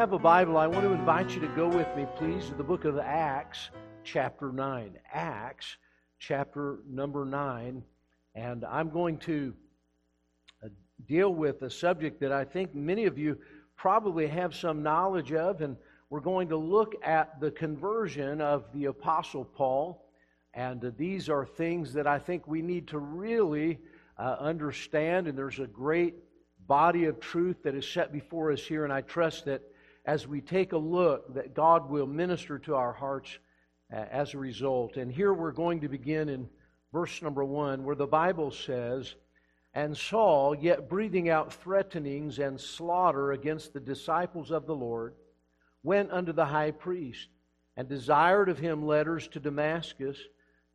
have a Bible, I want to invite you to go with me, please, to the book of Acts, chapter 9. Acts, chapter number 9. And I'm going to uh, deal with a subject that I think many of you probably have some knowledge of, and we're going to look at the conversion of the Apostle Paul. And uh, these are things that I think we need to really uh, understand, and there's a great body of truth that is set before us here, and I trust that as we take a look, that God will minister to our hearts uh, as a result. And here we're going to begin in verse number one, where the Bible says, And Saul, yet breathing out threatenings and slaughter against the disciples of the Lord, went unto the high priest, and desired of him letters to Damascus,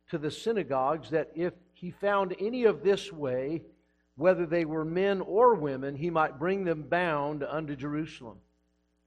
to the synagogues, that if he found any of this way, whether they were men or women, he might bring them bound unto Jerusalem.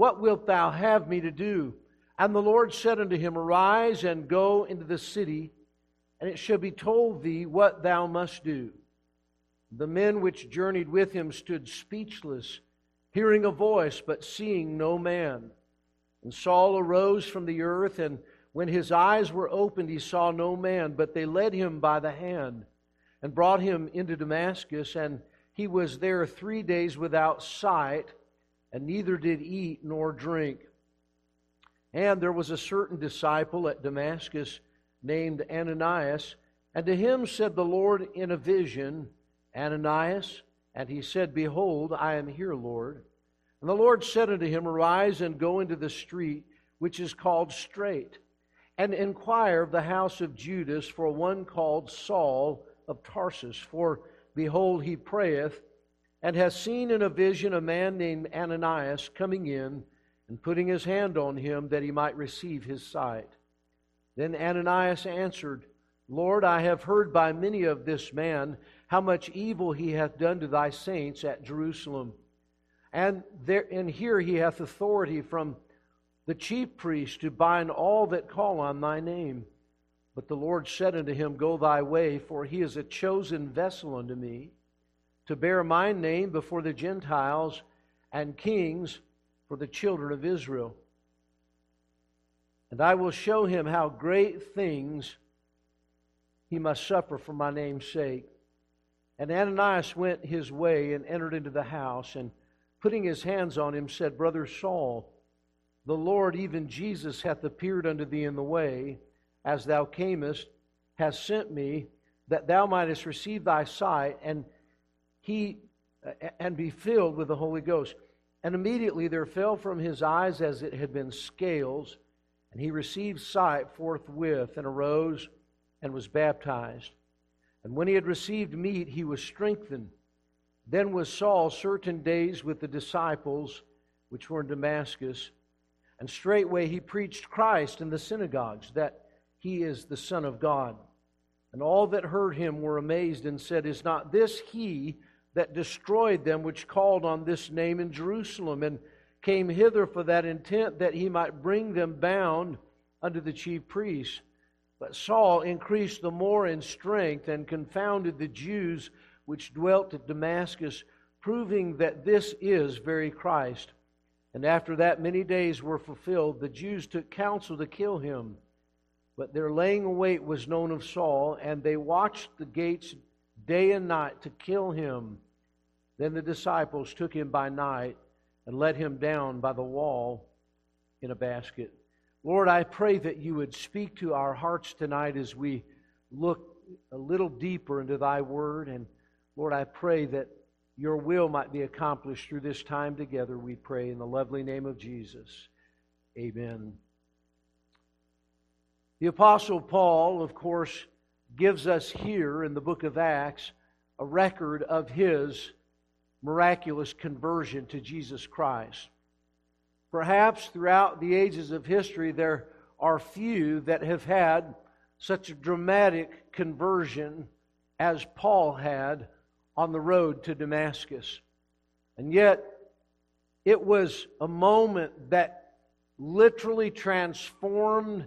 what wilt thou have me to do? And the Lord said unto him, Arise and go into the city, and it shall be told thee what thou must do. The men which journeyed with him stood speechless, hearing a voice, but seeing no man. And Saul arose from the earth, and when his eyes were opened, he saw no man, but they led him by the hand and brought him into Damascus, and he was there three days without sight, and neither did eat nor drink. And there was a certain disciple at Damascus named Ananias, and to him said the Lord in a vision, Ananias, and he said, Behold, I am here, Lord. And the Lord said unto him, Arise and go into the street which is called Straight, and inquire of the house of Judas for one called Saul of Tarsus. For behold, he prayeth, and has seen in a vision a man named Ananias coming in and putting his hand on him that he might receive his sight. Then Ananias answered, Lord, I have heard by many of this man how much evil he hath done to thy saints at Jerusalem. And, there, and here he hath authority from the chief priest to bind all that call on thy name. But the Lord said unto him, Go thy way, for he is a chosen vessel unto me, to bear my name before the Gentiles and kings for the children of Israel. And I will show him how great things he must suffer for my name's sake. And Ananias went his way and entered into the house, and putting his hands on him, said, Brother Saul, the Lord, even Jesus, hath appeared unto thee in the way as thou camest, has sent me, that thou mightest receive thy sight, and he uh, and be filled with the Holy Ghost. And immediately there fell from his eyes as it had been scales, and he received sight forthwith, and arose and was baptized. And when he had received meat, he was strengthened. Then was Saul certain days with the disciples which were in Damascus, and straightway he preached Christ in the synagogues, that he is the Son of God. And all that heard him were amazed and said, Is not this he that destroyed them which called on this name in Jerusalem, and came hither for that intent that he might bring them bound unto the chief priests? But Saul increased the more in strength and confounded the Jews which dwelt at Damascus, proving that this is very Christ. And after that many days were fulfilled, the Jews took counsel to kill him. But their laying await was known of Saul, and they watched the gates day and night to kill him. Then the disciples took him by night and let him down by the wall in a basket. Lord, I pray that you would speak to our hearts tonight as we look a little deeper into thy word. And Lord, I pray that your will might be accomplished through this time together, we pray in the lovely name of Jesus. Amen. The Apostle Paul, of course, gives us here in the book of Acts a record of his miraculous conversion to Jesus Christ. Perhaps throughout the ages of history, there are few that have had such a dramatic conversion as Paul had on the road to Damascus. And yet, it was a moment that literally transformed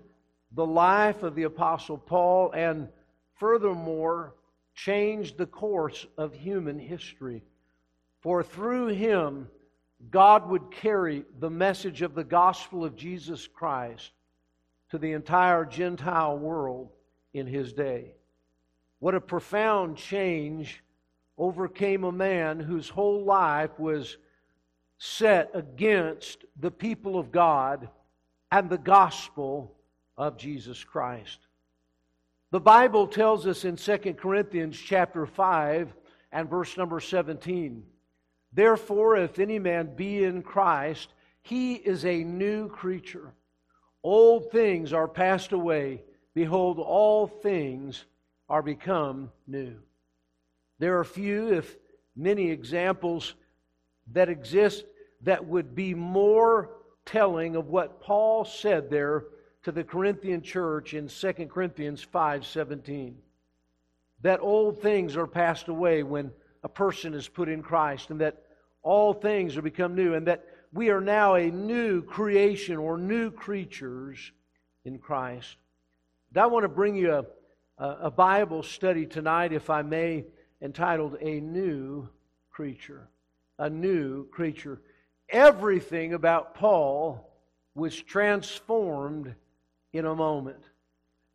the life of the Apostle Paul and, furthermore, changed the course of human history. For through him, God would carry the message of the gospel of Jesus Christ to the entire Gentile world in his day. What a profound change overcame a man whose whole life was set against the people of God and the gospel of Jesus Christ. The Bible tells us in 2 Corinthians chapter 5 and verse number 17, Therefore, if any man be in Christ, he is a new creature. Old things are passed away. Behold, all things are become new. There are few, if many, examples that exist that would be more telling of what Paul said there to the Corinthian church in 2 Corinthians 5:17. That old things are passed away when a person is put in Christ and that all things are become new and that we are now a new creation or new creatures in Christ. I want to bring you a, a Bible study tonight, if I may, entitled A New Creature. A New Creature. Everything about Paul was transformed in a moment.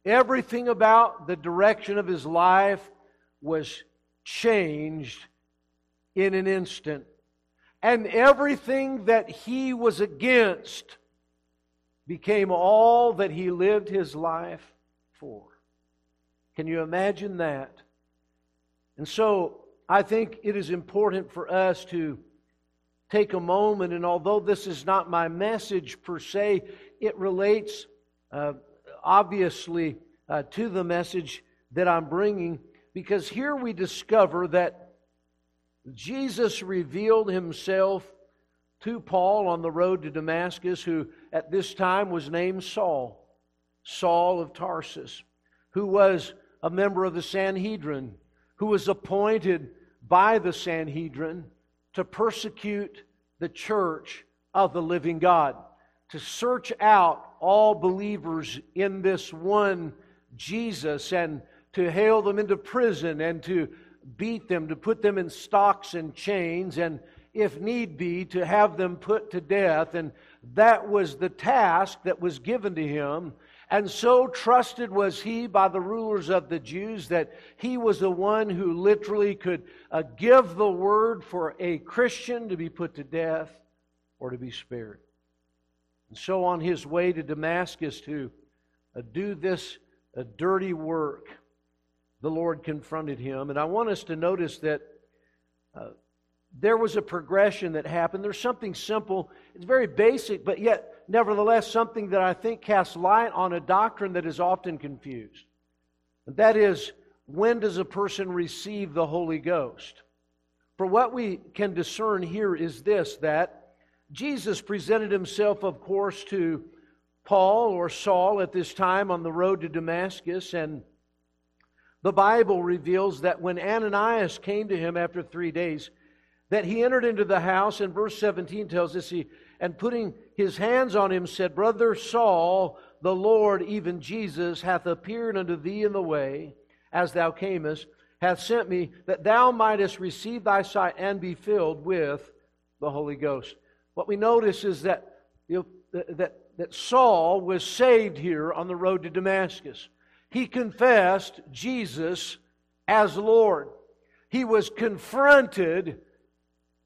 Everything about the direction of his life was changed in an instant. And everything that he was against became all that he lived his life for. Can you imagine that? And so I think it is important for us to take a moment, and although this is not my message per se, it relates uh, obviously uh, to the message that I'm bringing because here we discover that Jesus revealed himself to Paul on the road to Damascus, who at this time was named Saul, Saul of Tarsus, who was a member of the Sanhedrin, who was appointed by the Sanhedrin to persecute the church of the living God, to search out all believers in this one Jesus and to hail them into prison and to beat them, to put them in stocks and chains, and if need be, to have them put to death. And that was the task that was given to him. And so trusted was he by the rulers of the Jews that he was the one who literally could uh, give the word for a Christian to be put to death or to be spared. And so, on his way to Damascus to uh, do this uh, dirty work, the Lord confronted him. And I want us to notice that uh, there was a progression that happened. There's something simple, it's very basic, but yet, nevertheless, something that I think casts light on a doctrine that is often confused. And that is, when does a person receive the Holy Ghost? For what we can discern here is this that Jesus presented himself, of course, to Paul or Saul at this time on the road to Damascus, and the Bible reveals that when Ananias came to him after three days, that he entered into the house, and verse 17 tells us, he, and putting his hands on him, said, Brother Saul, the Lord, even Jesus, hath appeared unto thee in the way, as thou camest, hath sent me, that thou mightest receive thy sight and be filled with the Holy Ghost what we notice is that, you know, that, that Saul was saved here on the road to Damascus. He confessed Jesus as Lord. He was confronted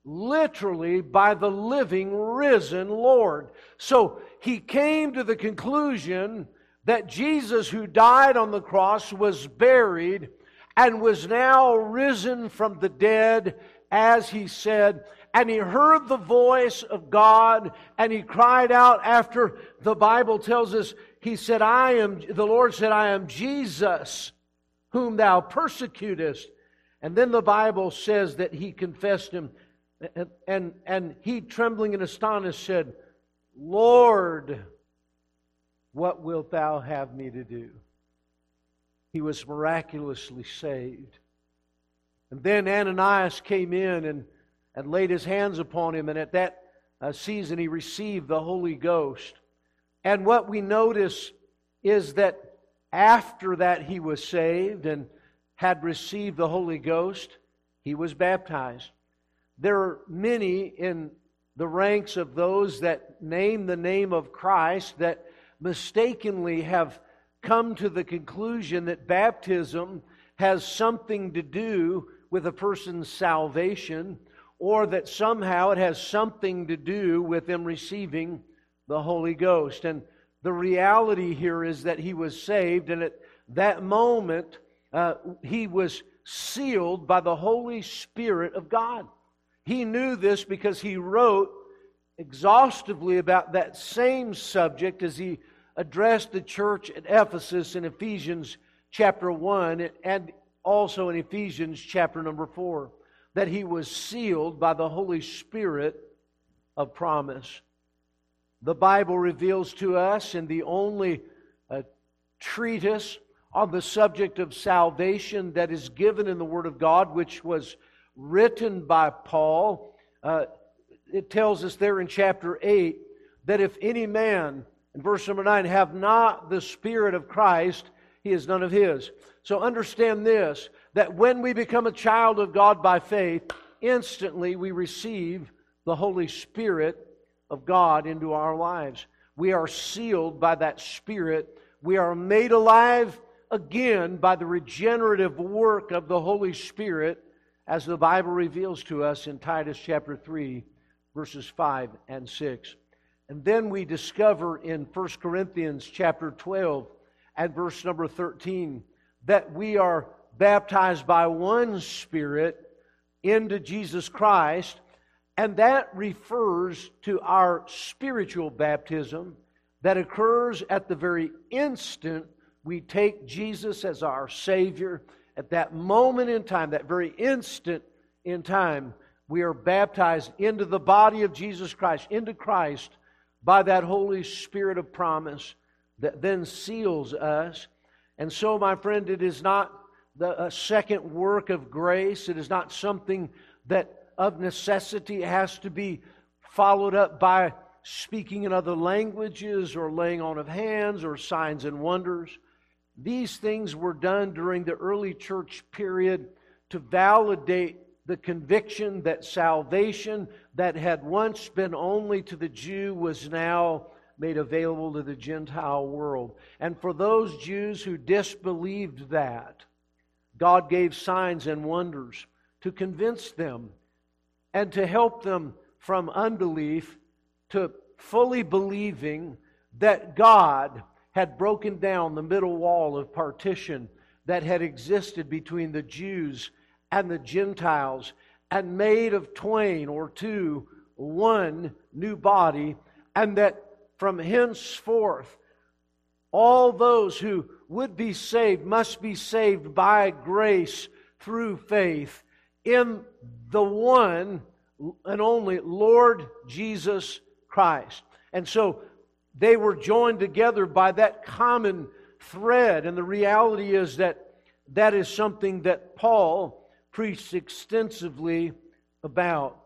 literally by the living, risen Lord. So he came to the conclusion that Jesus, who died on the cross, was buried and was now risen from the dead, as he said, and he heard the voice of God and he cried out after the Bible tells us, he said, I am, the Lord said, I am Jesus whom thou persecutest. And then the Bible says that he confessed him and, and, and he trembling and astonished said, Lord, what wilt thou have me to do? He was miraculously saved. And then Ananias came in and, and laid his hands upon him, and at that uh, season he received the Holy Ghost. And what we notice is that after that he was saved and had received the Holy Ghost, he was baptized. There are many in the ranks of those that name the name of Christ that mistakenly have come to the conclusion that baptism has something to do with a person's salvation or that somehow it has something to do with them receiving the Holy Ghost. And the reality here is that he was saved, and at that moment, uh, he was sealed by the Holy Spirit of God. He knew this because he wrote exhaustively about that same subject as he addressed the church at Ephesus in Ephesians chapter 1 and also in Ephesians chapter number 4 that he was sealed by the Holy Spirit of promise. The Bible reveals to us in the only uh, treatise on the subject of salvation that is given in the Word of God, which was written by Paul. Uh, it tells us there in chapter 8 that if any man, in verse number 9, have not the Spirit of Christ, he is none of his. So understand this that when we become a child of God by faith, instantly we receive the Holy Spirit of God into our lives. We are sealed by that Spirit. We are made alive again by the regenerative work of the Holy Spirit, as the Bible reveals to us in Titus chapter 3, verses 5 and 6. And then we discover in 1 Corinthians chapter 12 and verse number 13 that we are baptized by one Spirit into Jesus Christ, and that refers to our spiritual baptism that occurs at the very instant we take Jesus as our Savior. At that moment in time, that very instant in time, we are baptized into the body of Jesus Christ, into Christ, by that Holy Spirit of promise that then seals us. And so, my friend, it is not the second work of grace. It is not something that of necessity has to be followed up by speaking in other languages or laying on of hands or signs and wonders. These things were done during the early church period to validate the conviction that salvation that had once been only to the Jew was now made available to the Gentile world. And for those Jews who disbelieved that, God gave signs and wonders to convince them and to help them from unbelief to fully believing that God had broken down the middle wall of partition that had existed between the Jews and the Gentiles and made of twain or two one new body, and that from henceforth all those who would be saved must be saved by grace through faith in the one and only Lord Jesus Christ. And so they were joined together by that common thread. And the reality is that that is something that Paul preached extensively about.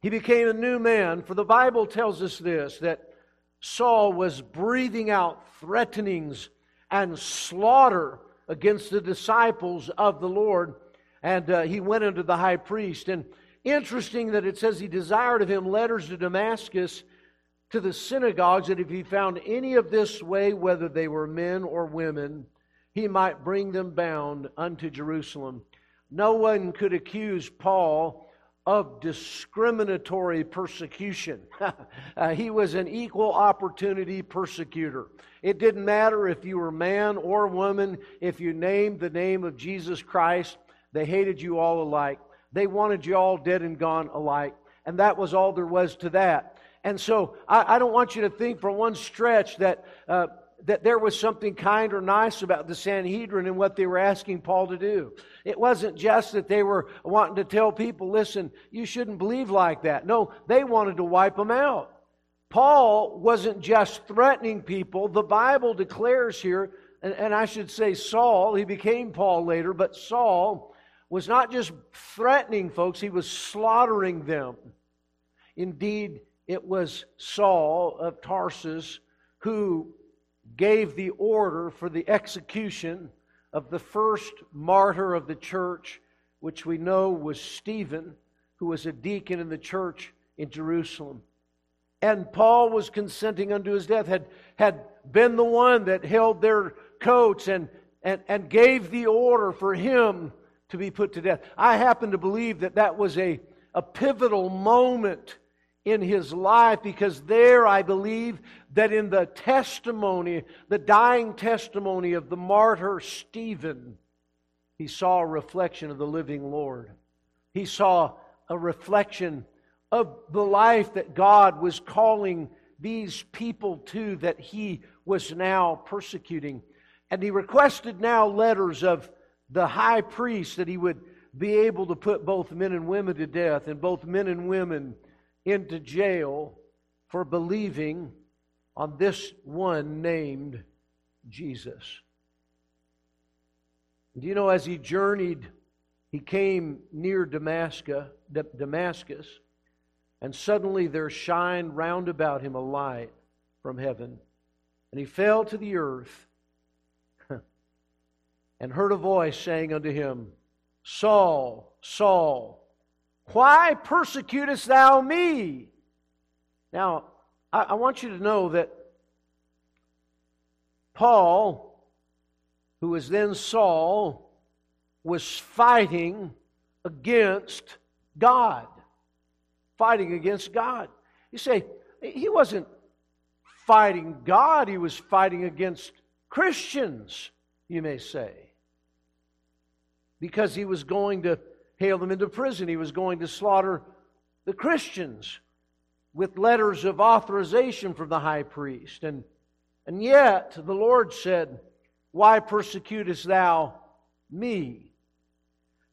He became a new man, for the Bible tells us this that Saul was breathing out threatenings and slaughter against the disciples of the Lord. And uh, he went unto the high priest. And interesting that it says he desired of him letters to Damascus to the synagogues, that if he found any of this way, whether they were men or women, he might bring them bound unto Jerusalem. No one could accuse Paul of discriminatory persecution. uh, he was an equal opportunity persecutor. It didn't matter if you were man or woman, if you named the name of Jesus Christ, they hated you all alike. They wanted you all dead and gone alike. And that was all there was to that. And so I, I don't want you to think for one stretch that uh, that there was something kind or nice about the Sanhedrin and what they were asking Paul to do. It wasn't just that they were wanting to tell people, listen, you shouldn't believe like that. No, they wanted to wipe them out. Paul wasn't just threatening people. The Bible declares here, and, and I should say Saul, he became Paul later, but Saul was not just threatening folks, he was slaughtering them. Indeed, it was Saul of Tarsus who gave the order for the execution of the first martyr of the church, which we know was Stephen, who was a deacon in the church in Jerusalem. And Paul was consenting unto his death, had, had been the one that held their coats and, and, and gave the order for him to be put to death. I happen to believe that that was a, a pivotal moment in his life because there I believe that in the testimony, the dying testimony of the martyr Stephen, he saw a reflection of the living Lord. He saw a reflection of the life that God was calling these people to that he was now persecuting. And he requested now letters of the high priest that he would be able to put both men and women to death and both men and women into jail for believing on this one named Jesus. Do you know, as he journeyed, he came near Damascus, Damascus, and suddenly there shined round about him a light from heaven. And he fell to the earth and heard a voice saying unto him, Saul, Saul, why persecutest thou me? Now, I, I want you to know that Paul, who was then Saul, was fighting against God. Fighting against God. You say, he wasn't fighting God, he was fighting against Christians, you may say. Because he was going to hail them into prison. He was going to slaughter the Christians with letters of authorization from the high priest. And, and yet the Lord said, Why persecutest thou me?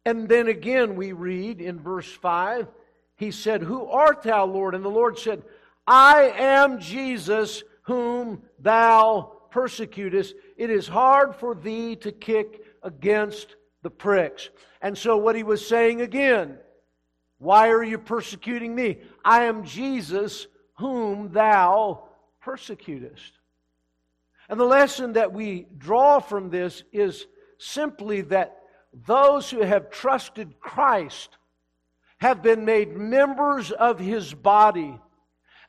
And then again we read in verse 5, he said, Who art thou, Lord? And the Lord said, I am Jesus whom thou persecutest. It is hard for thee to kick against the pricks. And so, what he was saying again, why are you persecuting me? I am Jesus whom thou persecutest. And the lesson that we draw from this is simply that those who have trusted Christ have been made members of his body,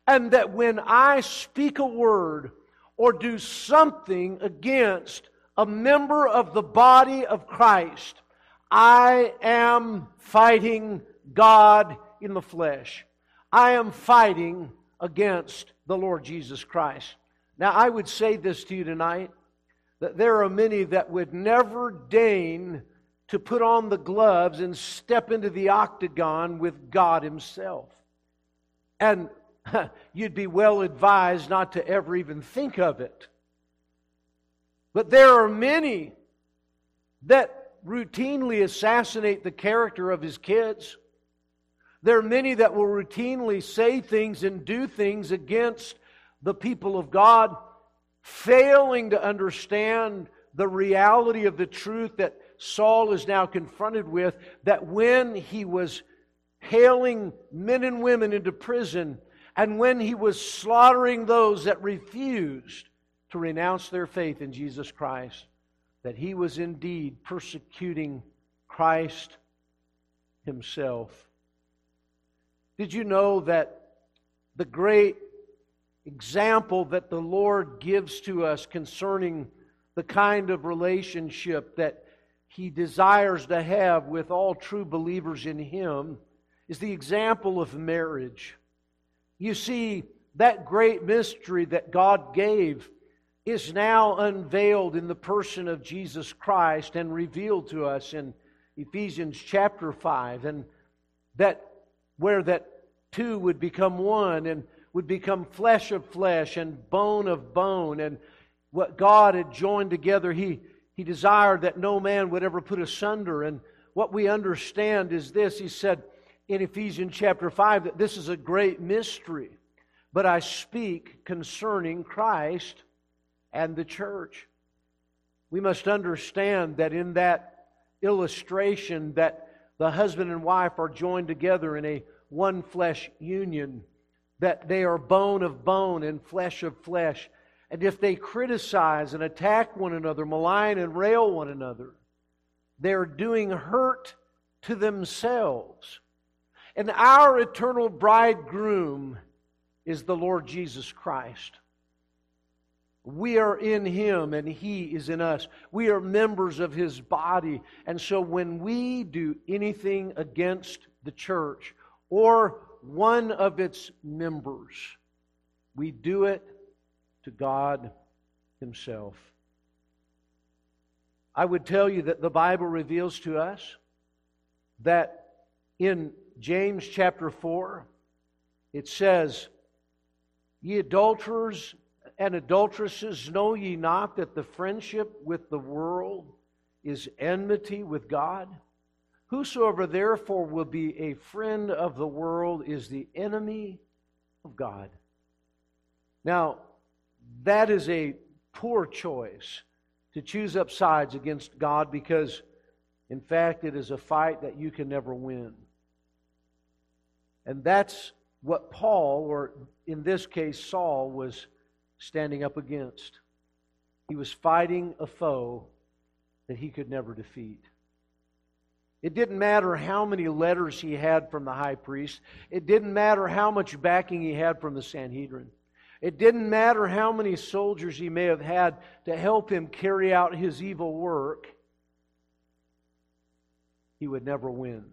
and that when I speak a word or do something against a member of the body of Christ, I am fighting God in the flesh. I am fighting against the Lord Jesus Christ. Now, I would say this to you tonight that there are many that would never deign to put on the gloves and step into the octagon with God Himself. And you'd be well advised not to ever even think of it. But there are many that routinely assassinate the character of his kids. There are many that will routinely say things and do things against the people of God, failing to understand the reality of the truth that Saul is now confronted with that when he was hailing men and women into prison, and when he was slaughtering those that refused to renounce their faith in Jesus Christ, that he was indeed persecuting Christ himself. Did you know that the great example that the Lord gives to us concerning the kind of relationship that he desires to have with all true believers in him is the example of marriage. You see, that great mystery that God gave is now unveiled in the person of Jesus Christ and revealed to us in Ephesians chapter 5 and that where that two would become one and would become flesh of flesh and bone of bone and what God had joined together he he desired that no man would ever put asunder. And what we understand is this. He said in Ephesians chapter 5 that this is a great mystery but I speak concerning Christ and the church. We must understand that in that illustration that the husband and wife are joined together in a one flesh union, that they are bone of bone and flesh of flesh. And if they criticize and attack one another, malign and rail one another, they're doing hurt to themselves. And our eternal bridegroom is the Lord Jesus Christ. We are in Him and He is in us. We are members of His body. And so when we do anything against the church or one of its members, we do it to God Himself. I would tell you that the Bible reveals to us that in James chapter 4, it says, Ye adulterers and adulteresses, know ye not that the friendship with the world is enmity with God? Whosoever therefore will be a friend of the world is the enemy of God. Now, that is a poor choice to choose up sides against God because, in fact, it is a fight that you can never win. And that's what Paul, or in this case Saul, was standing up against. He was fighting a foe that he could never defeat. It didn't matter how many letters he had from the high priest. It didn't matter how much backing he had from the Sanhedrin. It didn't matter how many soldiers he may have had to help him carry out his evil work. He would never win.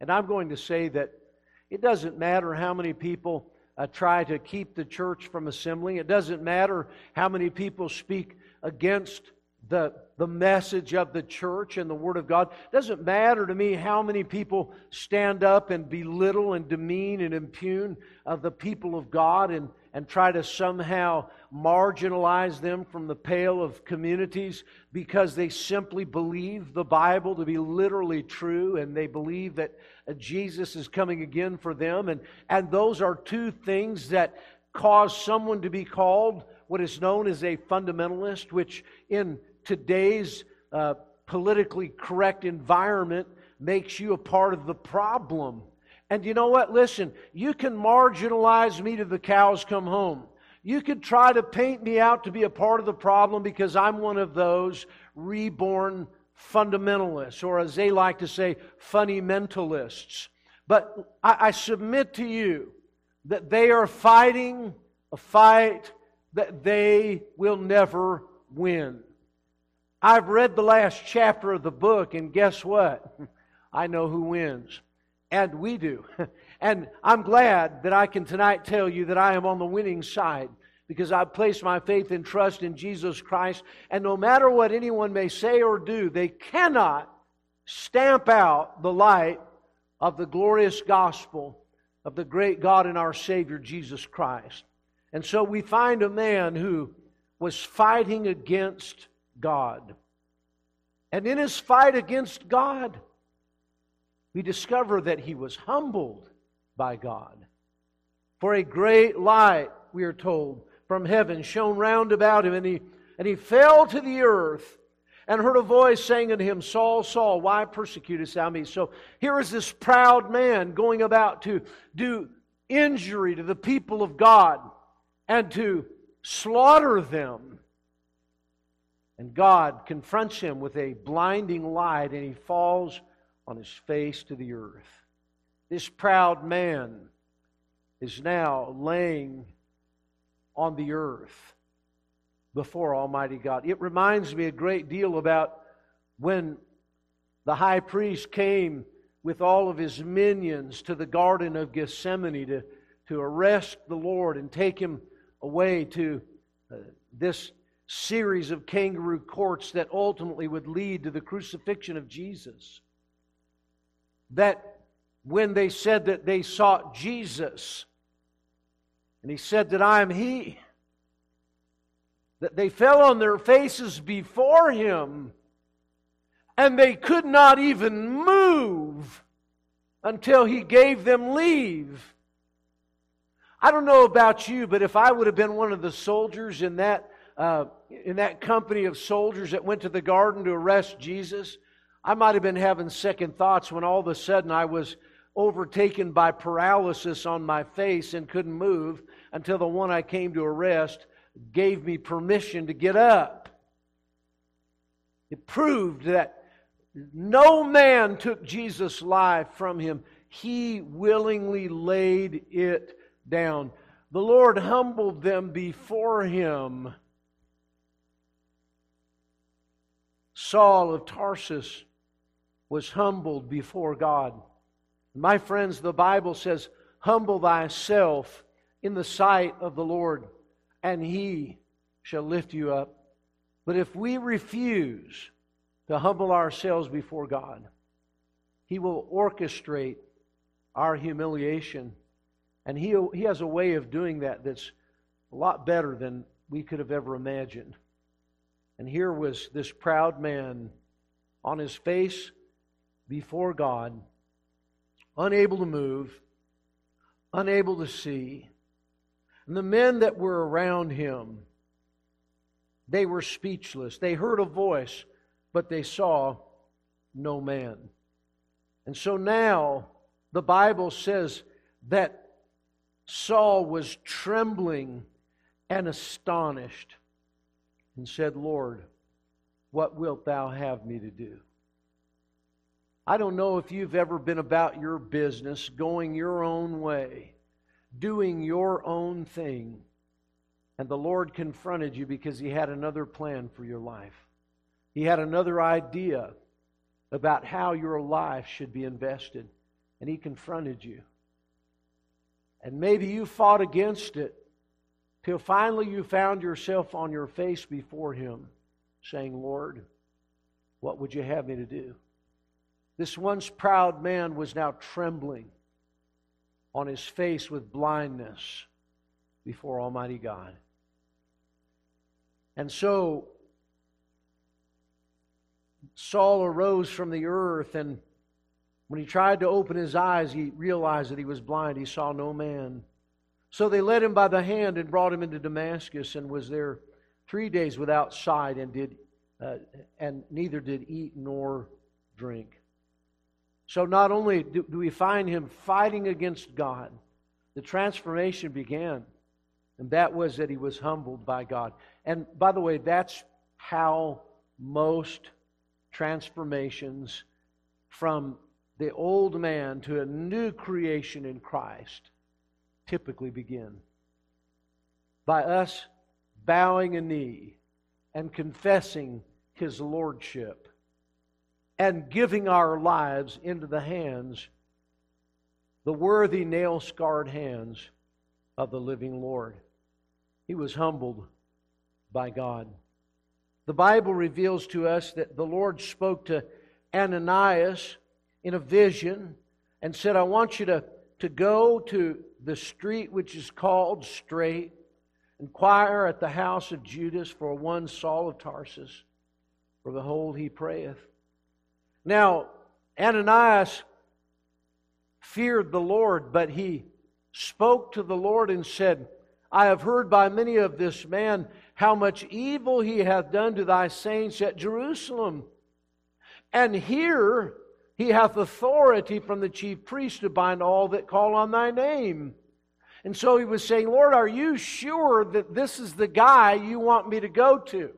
And I'm going to say that it doesn't matter how many people uh, try to keep the church from assembling. It doesn't matter how many people speak against the, the message of the church and the Word of God. It doesn't matter to me how many people stand up and belittle and demean and impugn of the people of God and, and try to somehow marginalize them from the pale of communities because they simply believe the Bible to be literally true and they believe that uh, Jesus is coming again for them. And, and those are two things that cause someone to be called what is known as a fundamentalist, which in today's uh, politically correct environment makes you a part of the problem. And you know what? Listen, you can marginalize me to the cows come home. You could try to paint me out to be a part of the problem because I'm one of those reborn fundamentalists, or as they like to say, fundamentalists. But I, I submit to you that they are fighting a fight that they will never win. I've read the last chapter of the book, and guess what? I know who wins. And we do. And I'm glad that I can tonight tell you that I am on the winning side because I've placed my faith and trust in Jesus Christ. And no matter what anyone may say or do, they cannot stamp out the light of the glorious gospel of the great God and our Savior, Jesus Christ. And so we find a man who was fighting against God. And in his fight against God, we discover that he was humbled by God. For a great light, we are told, from heaven shone round about him, and he, and he fell to the earth and heard a voice saying unto him, Saul, Saul, why persecutest thou me? So here is this proud man going about to do injury to the people of God and to slaughter them. And God confronts him with a blinding light, and he falls on his face to the earth. This proud man is now laying on the earth before Almighty God. It reminds me a great deal about when the high priest came with all of his minions to the Garden of Gethsemane to, to arrest the Lord and take him away to uh, this series of kangaroo courts that ultimately would lead to the crucifixion of Jesus that when they said that they sought Jesus, and he said that I am he, that they fell on their faces before him, and they could not even move until he gave them leave. I don't know about you, but if I would have been one of the soldiers in that, uh, in that company of soldiers that went to the garden to arrest Jesus, I might have been having second thoughts when all of a sudden I was overtaken by paralysis on my face and couldn't move until the one I came to arrest gave me permission to get up. It proved that no man took Jesus' life from him. He willingly laid it down. The Lord humbled them before him. Saul of Tarsus was humbled before God. My friends, the Bible says, Humble thyself in the sight of the Lord, and he shall lift you up. But if we refuse to humble ourselves before God, He will orchestrate our humiliation. And he, he has a way of doing that that's a lot better than we could have ever imagined. And here was this proud man on his face before God, unable to move, unable to see. And the men that were around him, they were speechless. They heard a voice, but they saw no man. And so now the Bible says that Saul was trembling and astonished and said, Lord, what wilt thou have me to do? I don't know if you've ever been about your business, going your own way, doing your own thing and the Lord confronted you because He had another plan for your life. He had another idea about how your life should be invested. And He confronted you. And maybe you fought against it till finally you found yourself on your face before Him saying, Lord, what would you have me to do? This once proud man was now trembling on his face with blindness before Almighty God. And so Saul arose from the earth, and when he tried to open his eyes, he realized that he was blind. He saw no man. So they led him by the hand and brought him into Damascus, and was there three days without sight, and did uh, and neither did eat nor drink. So not only do, we find him fighting against God, the transformation began, and that was that he was humbled by God. And by the way, that's how most transformations from the old man to a new creation in Christ typically begin. By us bowing a knee and confessing his lordship and giving our lives into the hands, the worthy nail scarred hands of the living Lord. He was humbled by God. The Bible reveals to us that the Lord spoke to Ananias in a vision and said, I want you to, to go to the street which is called Straight, inquire at the house of Judas for one Saul of Tarsus, for behold, he prayeth. Now, Ananias feared the Lord, but he spoke to the Lord and said, I have heard by many of this man how much evil he hath done to thy saints at Jerusalem. And here he hath authority from the chief priest to bind all that call on thy name. And so he was saying, Lord, are you sure that this is the guy you want me to go to?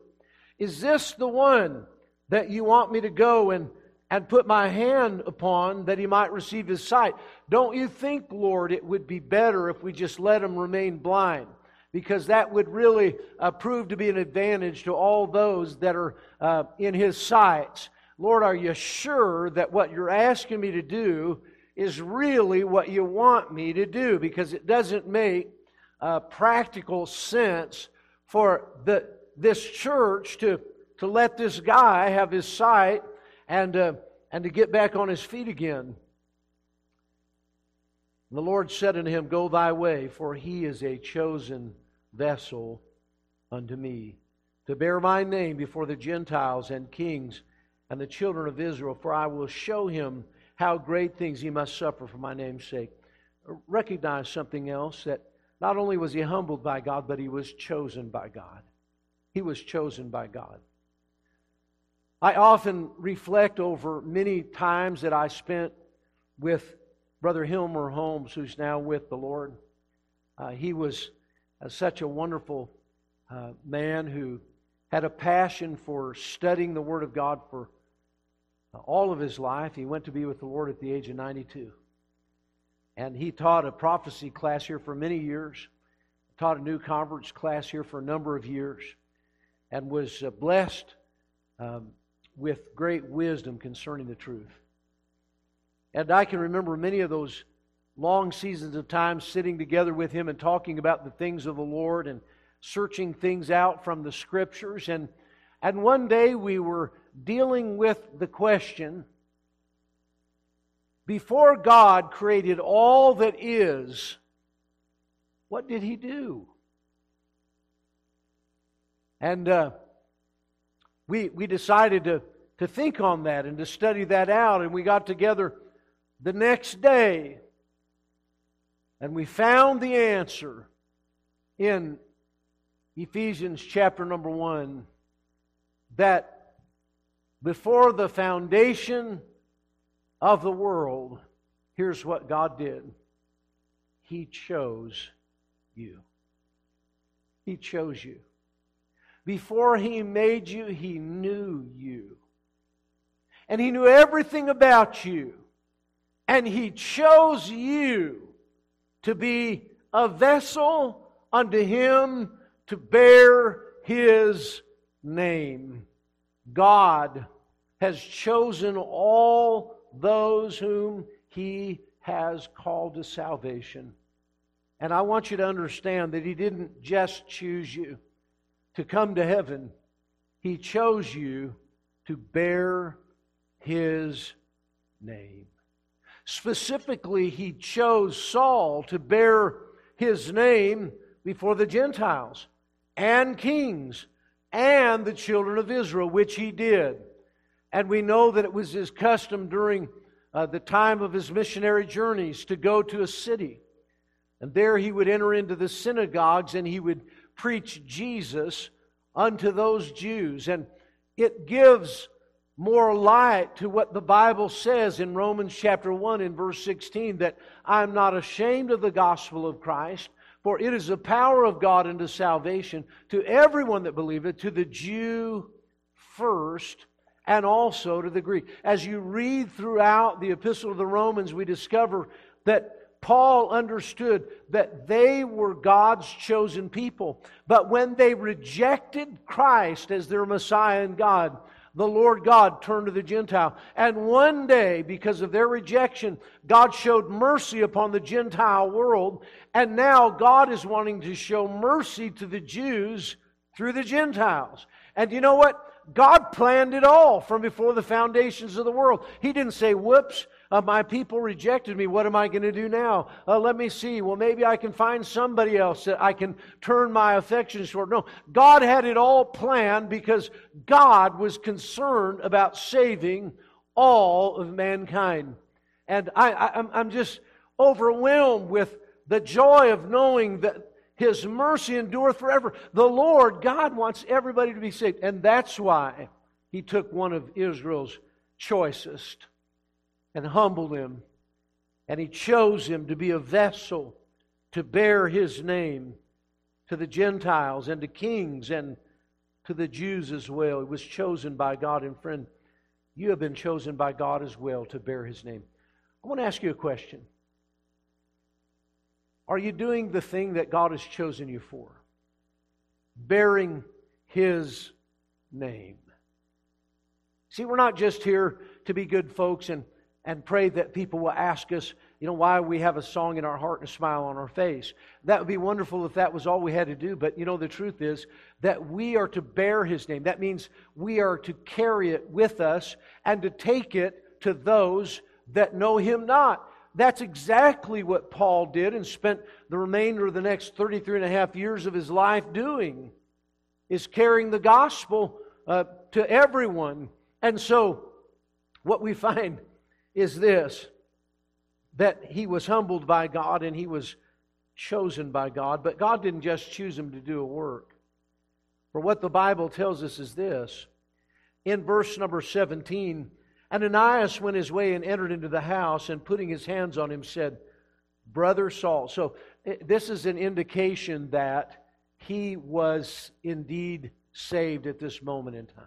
Is this the one that you want me to go and, and put my hand upon that he might receive his sight? Don't you think, Lord, it would be better if we just let him remain blind? because that would really uh, prove to be an advantage to all those that are uh, in His sights. Lord, are you sure that what you're asking me to do is really what you want me to do? Because it doesn't make uh, practical sense for the, this church to, to let this guy have his sight and, uh, and to get back on his feet again. And the Lord said unto him, Go thy way, for he is a chosen vessel unto me, to bear my name before the Gentiles and kings and the children of Israel, for I will show him how great things he must suffer for my name's sake. Recognize something else that not only was he humbled by God, but he was chosen by God. He was chosen by God. I often reflect over many times that I spent with Brother Hilmer Holmes, who's now with the Lord. Uh, he was uh, such a wonderful uh, man who had a passion for studying the Word of God for uh, all of his life. He went to be with the Lord at the age of 92. And he taught a prophecy class here for many years, taught a new conference class here for a number of years, and was uh, blessed um, with great wisdom concerning the truth. And I can remember many of those long seasons of time sitting together with him and talking about the things of the Lord and searching things out from the scriptures. And, and one day we were dealing with the question before God created all that is, what did he do? And uh, we, we decided to, to think on that and to study that out. And we got together the next day and we found the answer in Ephesians chapter number 1 that before the foundation of the world, here's what God did He chose you. He chose you. Before He made you, He knew you. And He knew everything about you. And He chose you to be a vessel unto him to bear his name. God has chosen all those whom he has called to salvation. And I want you to understand that he didn't just choose you to come to heaven, he chose you to bear his name. Specifically, he chose Saul to bear his name before the Gentiles and kings and the children of Israel, which he did. And we know that it was his custom during uh, the time of his missionary journeys to go to a city. And there he would enter into the synagogues and he would preach Jesus unto those Jews. And it gives more light to what the Bible says in Romans chapter 1 in verse 16 that I'm not ashamed of the gospel of Christ, for it is the power of God unto salvation to everyone that believeth, to the Jew first, and also to the Greek. As you read throughout the epistle of the Romans, we discover that Paul understood that they were God's chosen people. But when they rejected Christ as their Messiah and God, the Lord God turned to the Gentile. And one day, because of their rejection, God showed mercy upon the Gentile world. And now God is wanting to show mercy to the Jews through the Gentiles. And you know what? God planned it all from before the foundations of the world. He didn't say, whoops, uh, my people rejected me. What am I going to do now? Uh, let me see. Well, maybe I can find somebody else that I can turn my affections toward. No, God had it all planned because God was concerned about saving all of mankind. And I, I, I'm just overwhelmed with the joy of knowing that His mercy endureth forever. The Lord, God, wants everybody to be saved. And that's why He took one of Israel's choicest and humbled him. And he chose him to be a vessel to bear his name to the Gentiles and to kings and to the Jews as well. He was chosen by God. And friend, you have been chosen by God as well to bear his name. I want to ask you a question. Are you doing the thing that God has chosen you for? Bearing his name. See, we're not just here to be good folks and and pray that people will ask us, you know, why we have a song in our heart and a smile on our face. That would be wonderful if that was all we had to do. But, you know, the truth is that we are to bear His name. That means we are to carry it with us and to take it to those that know Him not. That's exactly what Paul did and spent the remainder of the next 33 and a half years of his life doing, is carrying the gospel uh, to everyone. And so, what we find is this that he was humbled by God and he was chosen by God, but God didn't just choose him to do a work. For what the Bible tells us is this. In verse number 17, Ananias went his way and entered into the house, and putting his hands on him, said, Brother Saul. So eh, this is an indication that he was indeed saved at this moment in time.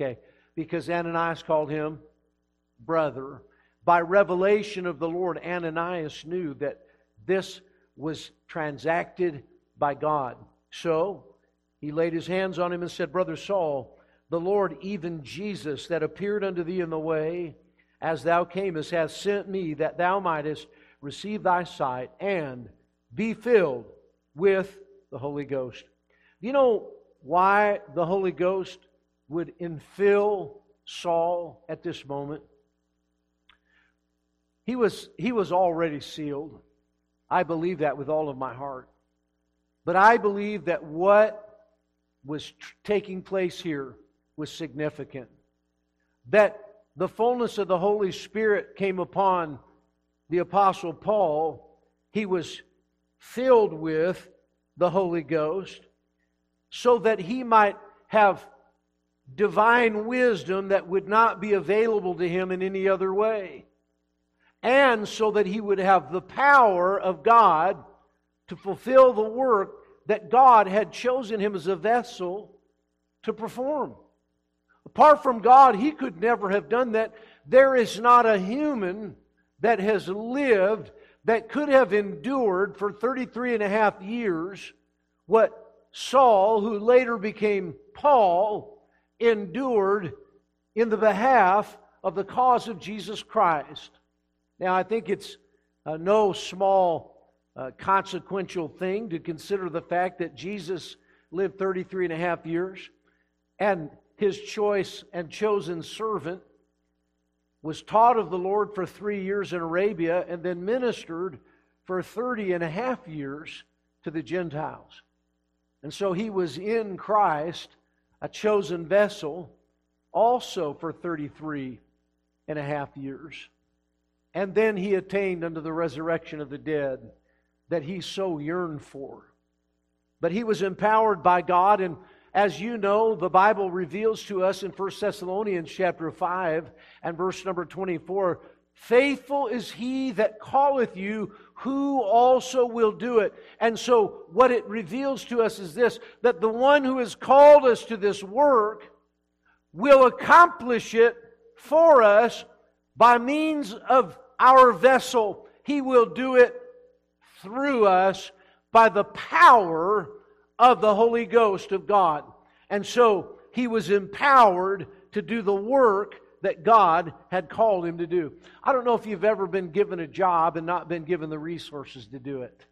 Okay? Because Ananias called him brother. By revelation of the Lord, Ananias knew that this was transacted by God. So he laid his hands on him and said, Brother Saul, the Lord, even Jesus, that appeared unto thee in the way as thou camest, hath sent me that thou mightest receive thy sight and be filled with the Holy Ghost. Do you know why the Holy Ghost would infill Saul at this moment? He was, he was already sealed. I believe that with all of my heart. But I believe that what was tr- taking place here was significant. That the fullness of the Holy Spirit came upon the Apostle Paul. He was filled with the Holy Ghost so that he might have divine wisdom that would not be available to him in any other way. And so that he would have the power of God to fulfill the work that God had chosen him as a vessel to perform. Apart from God, he could never have done that. There is not a human that has lived that could have endured for 33 and a half years what Saul, who later became Paul, endured in the behalf of the cause of Jesus Christ. Now, I think it's uh, no small uh, consequential thing to consider the fact that Jesus lived 33 and a half years and his choice and chosen servant was taught of the Lord for three years in Arabia and then ministered for 30 and a half years to the Gentiles. And so he was in Christ, a chosen vessel, also for 33 and a half years. And then he attained unto the resurrection of the dead that he so yearned for. But he was empowered by God and as you know, the Bible reveals to us in 1 Thessalonians chapter 5 and verse number 24, faithful is he that calleth you, who also will do it. And so what it reveals to us is this, that the one who has called us to this work will accomplish it for us by means of our vessel. He will do it through us by the power of the Holy Ghost of God. And so he was empowered to do the work that God had called him to do. I don't know if you've ever been given a job and not been given the resources to do it.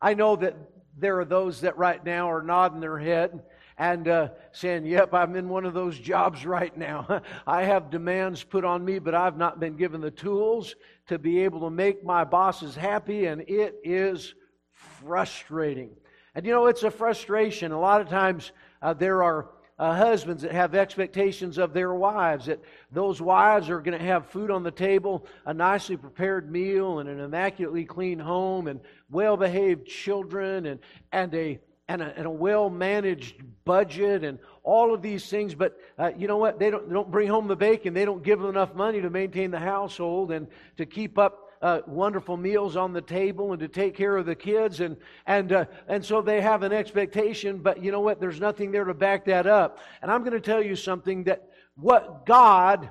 I know that there are those that right now are nodding their head and uh, saying, Yep, I'm in one of those jobs right now. I have demands put on me, but I've not been given the tools to be able to make my bosses happy, and it is frustrating. And you know, it's a frustration. A lot of times uh, there are uh, husbands that have expectations of their wives, that those wives are going to have food on the table, a nicely prepared meal, and an immaculately clean home, and well behaved children, and, and a and a, a well managed budget and all of these things. But uh, you know what? They don't, they don't bring home the bacon. They don't give them enough money to maintain the household and to keep up uh, wonderful meals on the table and to take care of the kids. And, and, uh, and so they have an expectation, but you know what? There's nothing there to back that up. And I'm going to tell you something that what God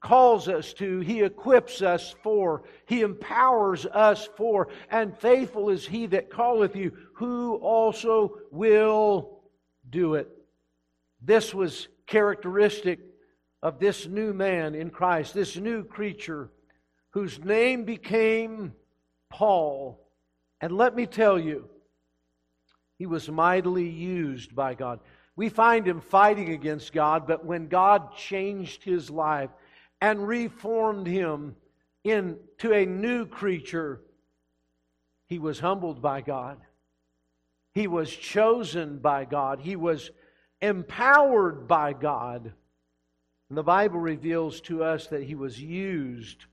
calls us to, He equips us for, He empowers us for, and faithful is He that calleth you, who also will do it. This was characteristic of this new man in Christ, this new creature whose name became Paul. And let me tell you, he was mightily used by God. We find him fighting against God, but when God changed his life and reformed him into a new creature, he was humbled by God. He was chosen by God. He was empowered by God. And the Bible reveals to us that he was used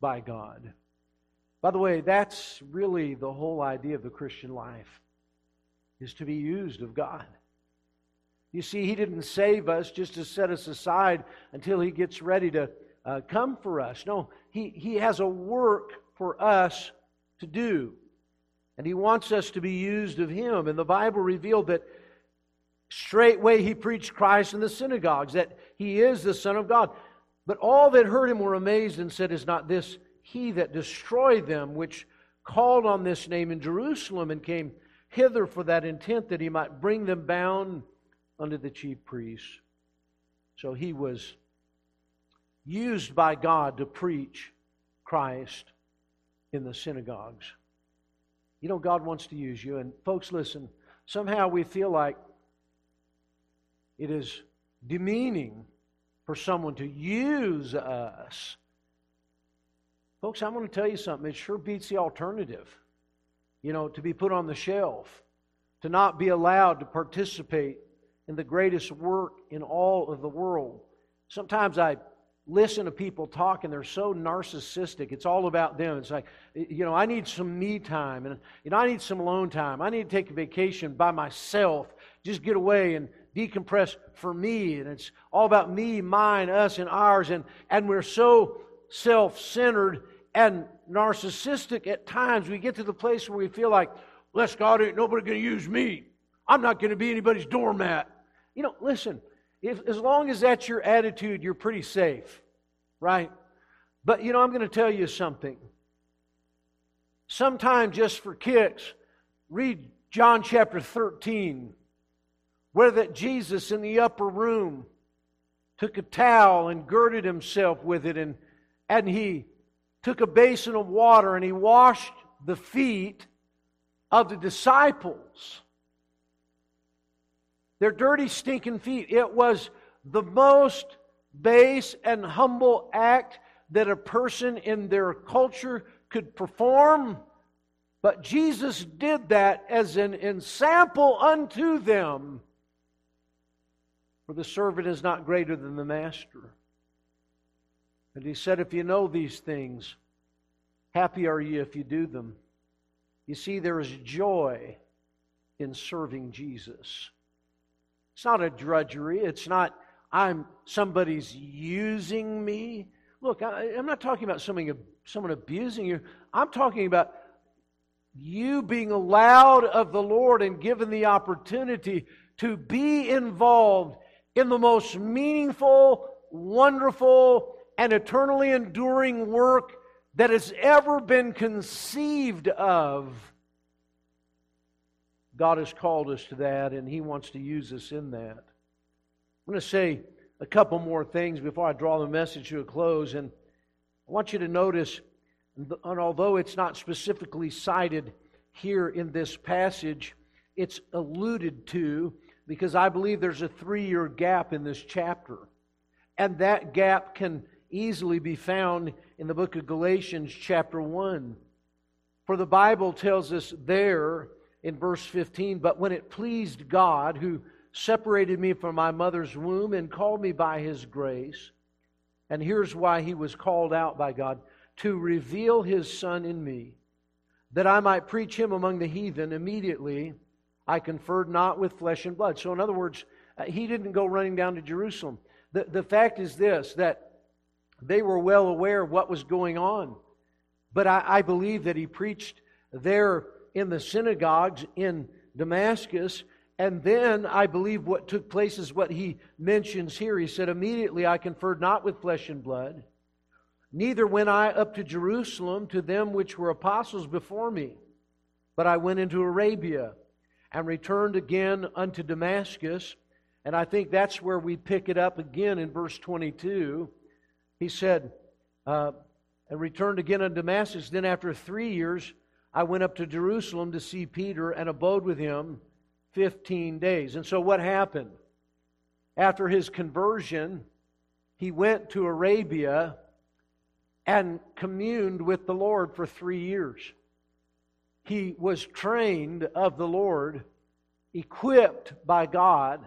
by God. By the way, that's really the whole idea of the Christian life, is to be used of God. You see, He didn't save us just to set us aside until He gets ready to uh, come for us. No, he, he has a work for us to do. And He wants us to be used of Him. And the Bible revealed that straightway He preached Christ in the synagogues, that He is the Son of God. But all that heard Him were amazed and said, Is not this He that destroyed them, which called on this name in Jerusalem and came hither for that intent that He might bring them bound unto the chief priests? So He was used by God to preach Christ in the synagogues. You know, God wants to use you. And folks, listen, somehow we feel like it is demeaning for someone to use us. Folks, I'm going to tell you something. It sure beats the alternative. You know, to be put on the shelf, to not be allowed to participate in the greatest work in all of the world. Sometimes I listen to people talk and they're so narcissistic. It's all about them. It's like, you know, I need some me time and, you know, I need some alone time. I need to take a vacation by myself, just get away and decompress for me. And it's all about me, mine, us, and ours. And, and we're so self centered and narcissistic at times. We get to the place where we feel like, bless God, ain't nobody going to use me. I'm not going to be anybody's doormat. You know, listen, if, as long as that's your attitude, you're pretty safe, right? But you know, I'm going to tell you something. Sometime just for kicks, read John chapter 13, where that Jesus in the upper room took a towel and girded himself with it, and, and he took a basin of water and he washed the feet of the disciples their dirty, stinking feet. It was the most base and humble act that a person in their culture could perform. But Jesus did that as an ensample unto them. For the servant is not greater than the master. And he said, If you know these things, happy are you if you do them. You see, there is joy in serving Jesus. It's not a drudgery. It's not, I'm somebody's using me. Look, I, am not talking about someone, someone abusing you. I'm talking about you being allowed of the Lord and given the opportunity to be involved in the most meaningful, wonderful, and eternally enduring work that has ever been conceived of God has called us to that, and He wants to use us in that. I'm going to say a couple more things before I draw the message to a close. And I want you to notice, and although it's not specifically cited here in this passage, it's alluded to because I believe there's a three year gap in this chapter. And that gap can easily be found in the book of Galatians, chapter 1. For the Bible tells us there in verse 15, but when it pleased God, who separated me from my mother's womb and called me by his grace, and here's why he was called out by God to reveal his Son in me, that I might preach him among the heathen, immediately I conferred not with flesh and blood. So, in other words, uh, he didn't go running down to Jerusalem. The, the fact is this that they were well aware of what was going on. But I, I believe that he preached there in the synagogues in Damascus. And then I believe what took place is what he mentions here. He said, Immediately I conferred not with flesh and blood, neither went I up to Jerusalem to them which were apostles before me, but I went into Arabia and returned again unto Damascus. And I think that's where we pick it up again in verse 22. He said, uh, and returned again unto Damascus. Then after three years, I went up to Jerusalem to see Peter and abode with him 15 days. And so what happened? After his conversion, he went to Arabia and communed with the Lord for three years. He was trained of the Lord, equipped by God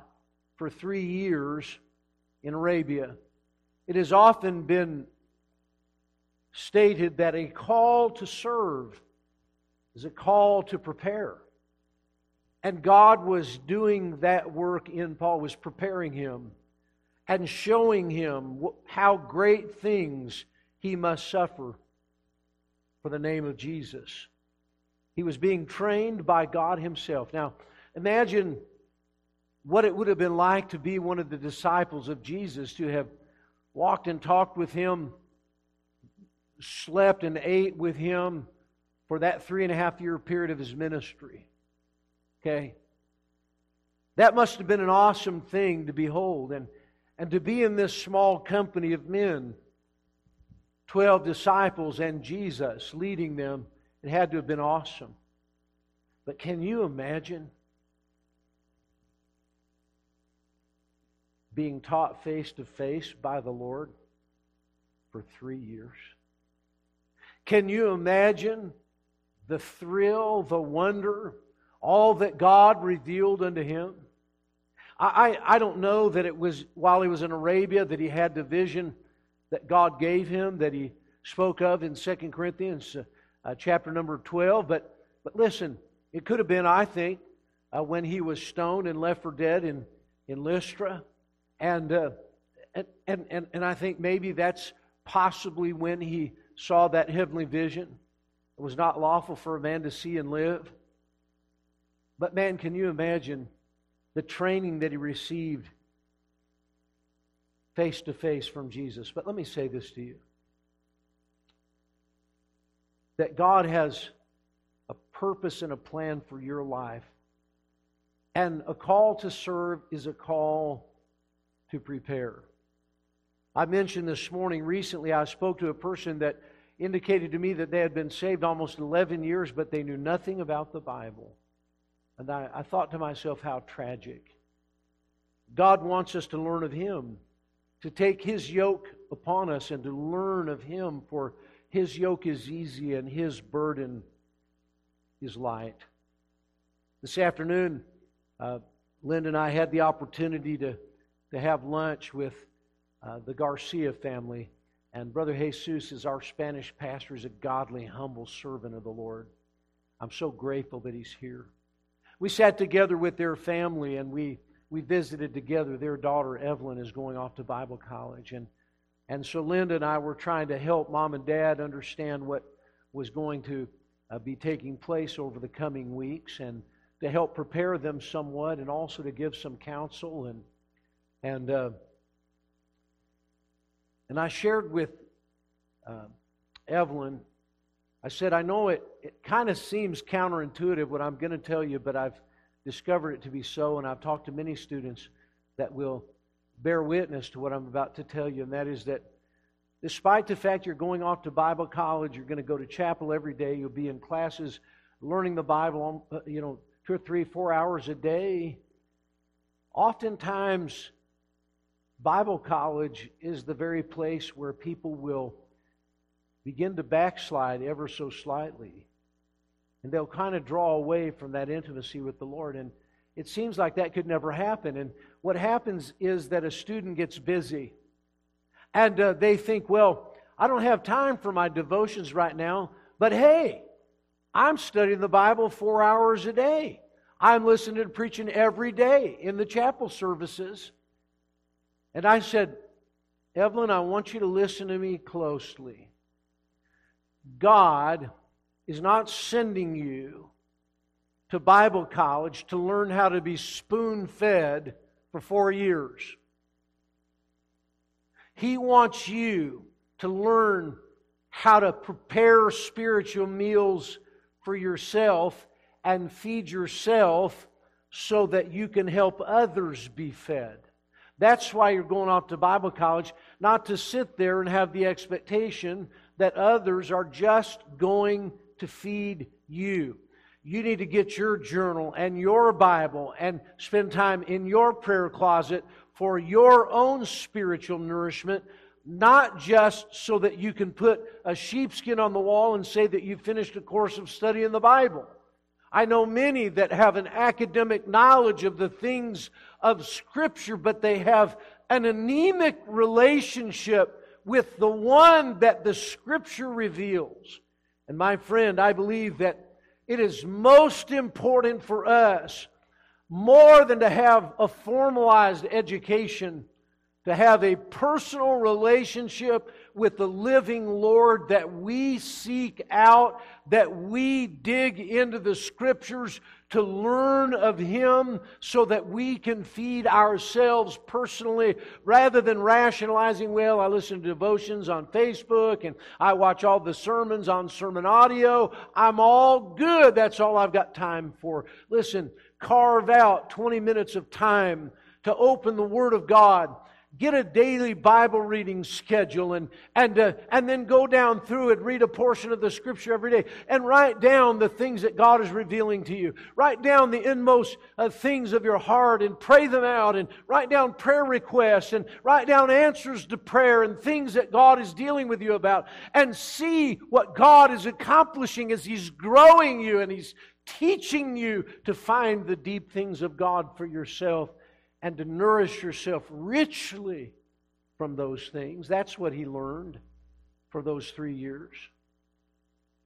for three years in Arabia. It has often been stated that a call to serve is a call to prepare. And God was doing that work in Paul, was preparing him and showing him how great things he must suffer for the name of Jesus. He was being trained by God Himself. Now, imagine what it would have been like to be one of the disciples of Jesus, to have walked and talked with Him, slept and ate with Him for that three and a half year period of His ministry. Okay? That must have been an awesome thing to behold and, and to be in this small company of men 12 disciples and Jesus leading them, it had to have been awesome. But can you imagine being taught face to face by the Lord for three years? Can you imagine the thrill, the wonder, all that God revealed unto him? I, I, don't know that it was while he was in Arabia that he had the vision that God gave him that he spoke of in 2 Corinthians uh, chapter number 12. But, but listen, it could have been, I think, uh, when he was stoned and left for dead in, in Lystra. And, uh, and, and, and I think maybe that's possibly when he saw that heavenly vision. It was not lawful for a man to see and live. But man, can you imagine the training that he received face to face from Jesus. But let me say this to you that God has a purpose and a plan for your life. And a call to serve is a call to prepare. I mentioned this morning recently, I spoke to a person that indicated to me that they had been saved almost 11 years, but they knew nothing about the Bible. And I, I thought to myself, how tragic. God wants us to learn of Him to take his yoke upon us and to learn of him, for his yoke is easy and his burden is light. This afternoon, uh, Linda and I had the opportunity to, to have lunch with uh, the Garcia family. And Brother Jesus is our Spanish pastor, is a godly, humble servant of the Lord. I'm so grateful that he's here. We sat together with their family and we we visited together. Their daughter, Evelyn, is going off to Bible college. And, and so Linda and I were trying to help mom and dad understand what was going to uh, be taking place over the coming weeks and to help prepare them somewhat and also to give some counsel. And, and, uh, and I shared with uh, Evelyn, I said, I know it, it kind of seems counterintuitive what I'm going to tell you, but I've discovered it to be so, and I've talked to many students that will bear witness to what I'm about to tell you, and that is that despite the fact you're going off to Bible college, you're going to go to chapel every day, you'll be in classes learning the Bible, uh, you know, two or three, four hours a day. Oftentimes, Bible college is the very place where people will begin to backslide ever so slightly. And they'll kind of draw away from that intimacy with the Lord. And it seems like that could never happen. And what happens is that a student gets busy and uh, they think, well, I don't have time for my devotions right now, but hey, I'm studying the Bible four hours a day. I'm listening to preaching every day in the chapel services. And I said, Evelyn, I want you to listen to me closely. God is not sending you to Bible college to learn how to be spoon fed for four years. He wants you to learn how to prepare spiritual meals for yourself and feed yourself so that you can help others be fed. That's why you're going off to Bible college, not to sit there and have the expectation that others are just going to feed you. You need to get your journal and your Bible and spend time in your prayer closet for your own spiritual nourishment, not just so that you can put a sheepskin on the wall and say that you've finished a course of study in the Bible. I know many that have an academic knowledge of the things of Scripture, but they have an anemic relationship with the one that the Scripture reveals. And my friend, I believe that it is most important for us, more than to have a formalized education, to have a personal relationship with the living Lord, that we seek out, that we dig into the Scriptures to learn of Him so that we can feed ourselves personally rather than rationalizing, well, I listen to devotions on Facebook and I watch all the sermons on sermon audio. I'm all good. That's all I've got time for. Listen, carve out 20 minutes of time to open the Word of God get a daily Bible reading schedule and, and, uh, and then go down through it, read a portion of the scripture every day, and write down the things that God is revealing to you. Write down the inmost uh, things of your heart and pray them out, and write down prayer requests, and write down answers to prayer and things that God is dealing with you about, and see what God is accomplishing as He's growing you and He's teaching you to find the deep things of God for yourself and to nourish yourself richly from those things. That's what he learned for those three years.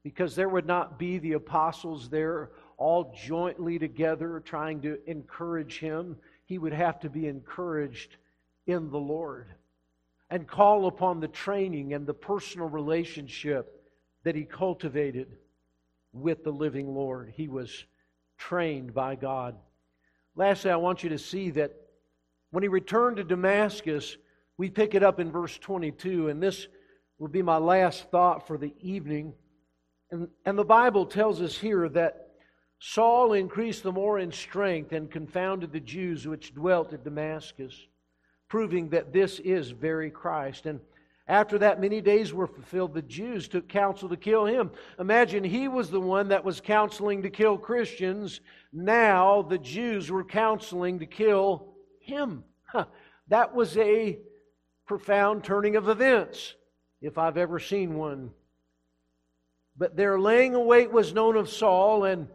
Because there would not be the apostles there all jointly together trying to encourage him. He would have to be encouraged in the Lord and call upon the training and the personal relationship that he cultivated with the living Lord. He was trained by God. Lastly, I want you to see that when he returned to Damascus, we pick it up in verse 22, and this will be my last thought for the evening. And, and the Bible tells us here that Saul increased the more in strength and confounded the Jews which dwelt at Damascus, proving that this is very Christ. And after that, many days were fulfilled. The Jews took counsel to kill him. Imagine he was the one that was counseling to kill Christians. Now the Jews were counseling to kill him. That was a profound turning of events, if I've ever seen one. But their laying await was known of Saul, and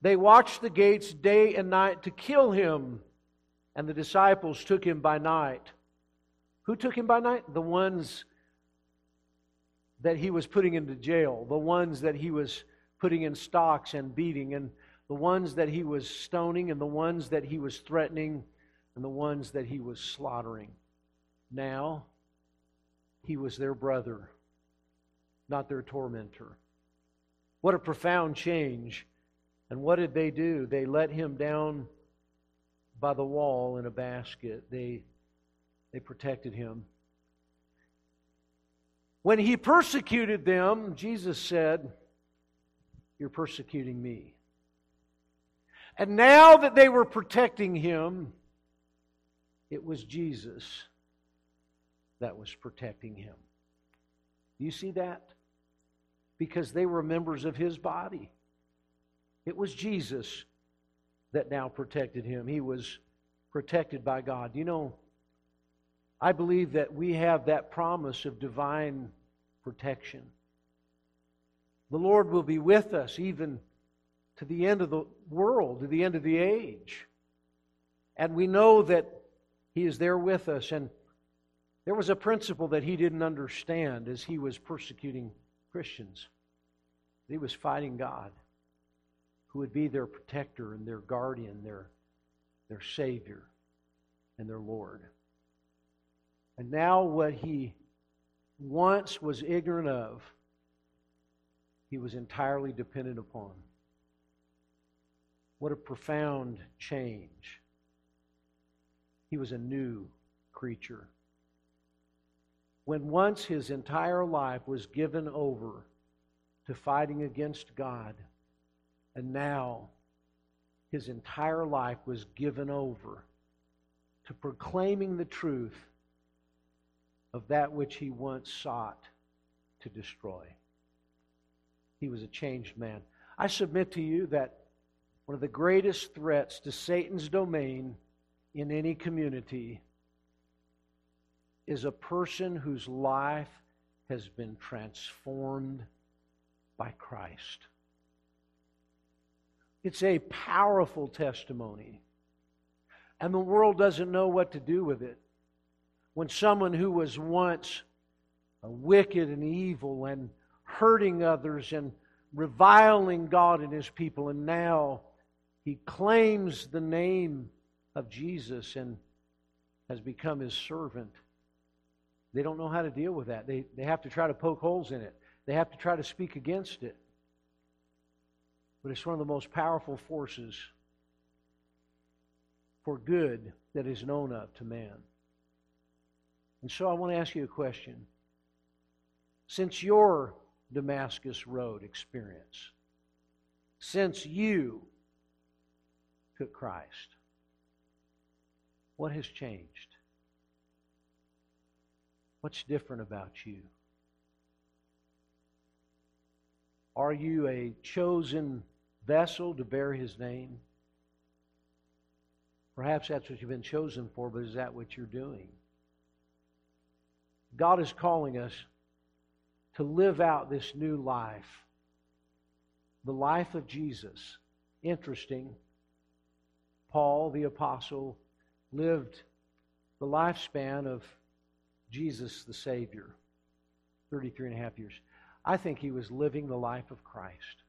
they watched the gates day and night to kill him. And the disciples took him by night. Who took him by night? The ones that he was putting into jail, the ones that he was putting in stocks and beating, and the ones that he was stoning, and the ones that he was threatening and the ones that he was slaughtering. Now, he was their brother, not their tormentor. What a profound change. And what did they do? They let him down by the wall in a basket. They, they protected him. When he persecuted them, Jesus said, You're persecuting me. And now that they were protecting him, it was Jesus that was protecting him. You see that? Because they were members of his body. It was Jesus that now protected him. He was protected by God. You know, I believe that we have that promise of divine protection. The Lord will be with us even to the end of the world, to the end of the age. And we know that he is there with us. And there was a principle that he didn't understand as he was persecuting Christians. He was fighting God, who would be their protector and their guardian, their, their Savior, and their Lord. And now, what he once was ignorant of, he was entirely dependent upon. What a profound change. He was a new creature. When once his entire life was given over to fighting against God, and now his entire life was given over to proclaiming the truth of that which he once sought to destroy. He was a changed man. I submit to you that one of the greatest threats to Satan's domain in any community is a person whose life has been transformed by Christ. It's a powerful testimony. And the world doesn't know what to do with it. When someone who was once wicked and evil and hurting others and reviling God and his people. And now he claims the name of Jesus and has become his servant. They don't know how to deal with that. They, they have to try to poke holes in it, they have to try to speak against it. But it's one of the most powerful forces for good that is known of to man. And so I want to ask you a question. Since your Damascus Road experience, since you took Christ, what has changed? What's different about you? Are you a chosen vessel to bear his name? Perhaps that's what you've been chosen for, but is that what you're doing? God is calling us to live out this new life, the life of Jesus. Interesting. Paul, the apostle, lived the lifespan of Jesus, the Savior 33 and a half years. I think he was living the life of Christ.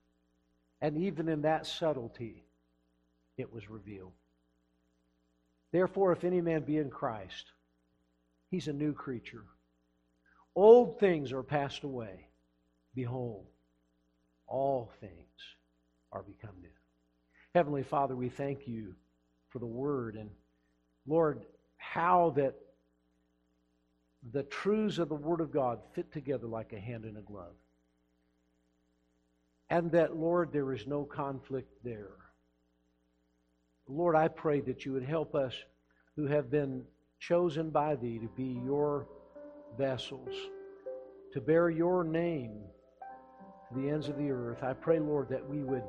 And even in that subtlety, it was revealed. Therefore, if any man be in Christ, he's a new creature. Old things are passed away. Behold, all things are become new. Heavenly Father, we thank you for the word. And Lord, how that the truths of the Word of God fit together like a hand in a glove. And that, Lord, there is no conflict there. Lord, I pray that you would help us who have been chosen by Thee to be your vessels, to bear your name to the ends of the earth. I pray, Lord, that we would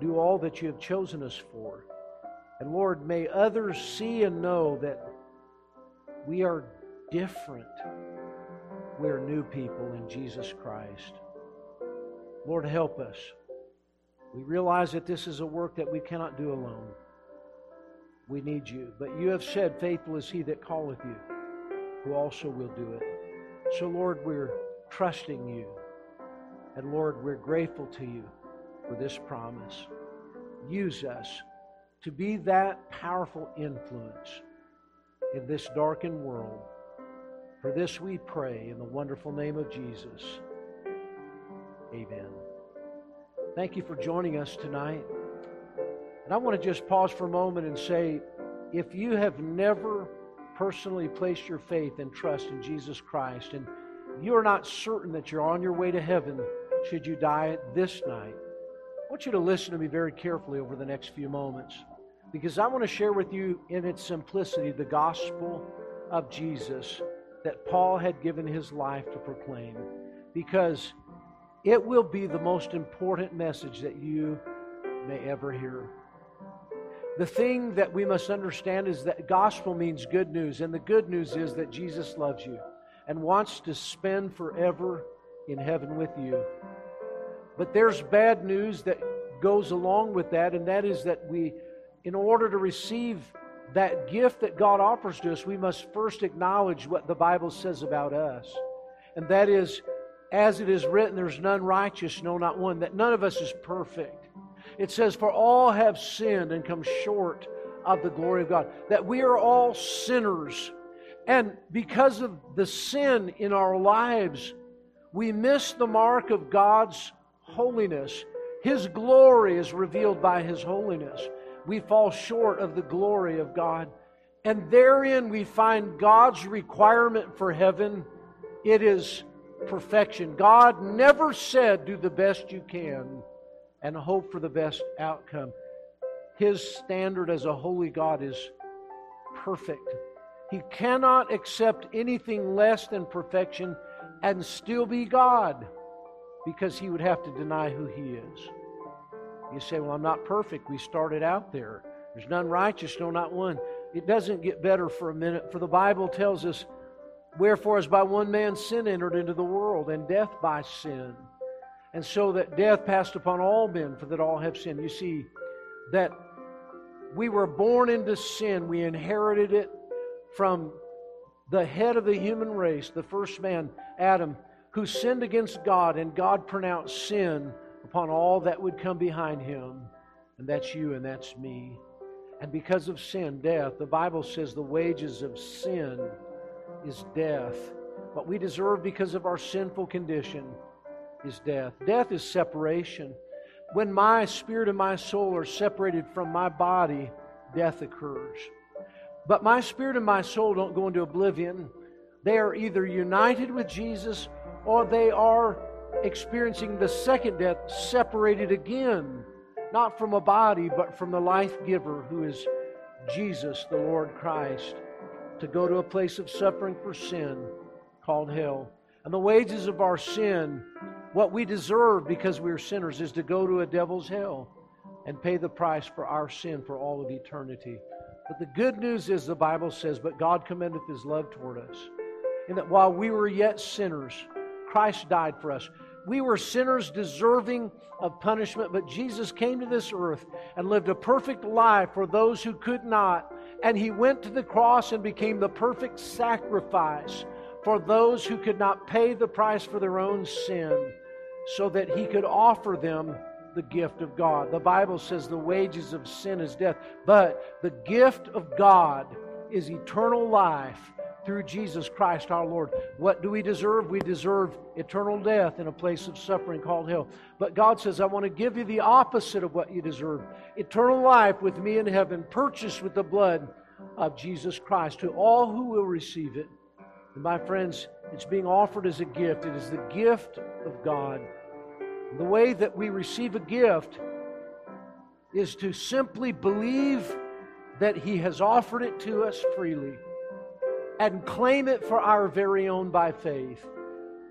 do all that you have chosen us for. And Lord, may others see and know that we are different. We're new people in Jesus Christ. Lord, help us. We realize that this is a work that we cannot do alone. We need you. But you have said, Faithful is he that calleth you, who also will do it. So, Lord, we're trusting you. And Lord, we're grateful to you for this promise. Use us to be that powerful influence in this darkened world. For this we pray in the wonderful name of Jesus. Amen. Thank you for joining us tonight. And I want to just pause for a moment and say if you have never personally placed your faith and trust in Jesus Christ, and you are not certain that you're on your way to heaven should you die this night, want you to listen to me very carefully over the next few moments because I want to share with you in its simplicity the gospel of Jesus that Paul had given his life to proclaim because it will be the most important message that you may ever hear. The thing that we must understand is that gospel means good news, and the good news is that Jesus loves you and wants to spend forever in heaven with you. But there's bad news that goes along with that, and that is that we, in order to receive that gift that God offers to us, we must first acknowledge what the Bible says about us. And that is, as it is written, there's none righteous, no, not one, that none of us is perfect. It says, For all have sinned and come short of the glory of God. That we are all sinners. And because of the sin in our lives, we miss the mark of God's holiness. His glory is revealed by His holiness we fall short of the glory of God. And therein we find God's requirement for heaven. It is perfection. God never said, do the best you can and hope for the best outcome. His standard as a holy God is perfect. He cannot accept anything less than perfection and still be God because he would have to deny who he is. You say, Well, I'm not perfect. We started out there. There's none righteous, no, not one. It doesn't get better for a minute, for the Bible tells us, Wherefore, as by one man sin entered into the world, and death by sin. And so that death passed upon all men, for that all have sinned. You see, that we were born into sin, we inherited it from the head of the human race, the first man, Adam, who sinned against God, and God pronounced sin upon all that would come behind him. And that's you and that's me. And because of sin, death, the Bible says the wages of sin is death. What we deserve because of our sinful condition is death. Death is separation. When my spirit and my soul are separated from my body, death occurs. But my spirit and my soul don't go into oblivion. They are either united with Jesus or they are experiencing the second death, separated again, not from a body, but from the life giver who is Jesus, the Lord Christ, to go to a place of suffering for sin called hell. And the wages of our sin, what we deserve because we are sinners, is to go to a devil's hell and pay the price for our sin for all of eternity. But the good news is, the Bible says, But God commendeth his love toward us, in that while we were yet sinners, Christ died for us. We were sinners deserving of punishment, but Jesus came to this earth and lived a perfect life for those who could not. And he went to the cross and became the perfect sacrifice for those who could not pay the price for their own sin, so that he could offer them the gift of God. The Bible says the wages of sin is death, but the gift of God is eternal life through Jesus Christ our Lord. What do we deserve? We deserve eternal death in a place of suffering called hell. But God says, I want to give you the opposite of what you deserve eternal life with me in heaven, purchased with the blood of Jesus Christ to all who will receive it. And my friends, it's being offered as a gift. It is the gift of God. The way that we receive a gift is to simply believe that He has offered it to us freely and claim it for our very own by faith.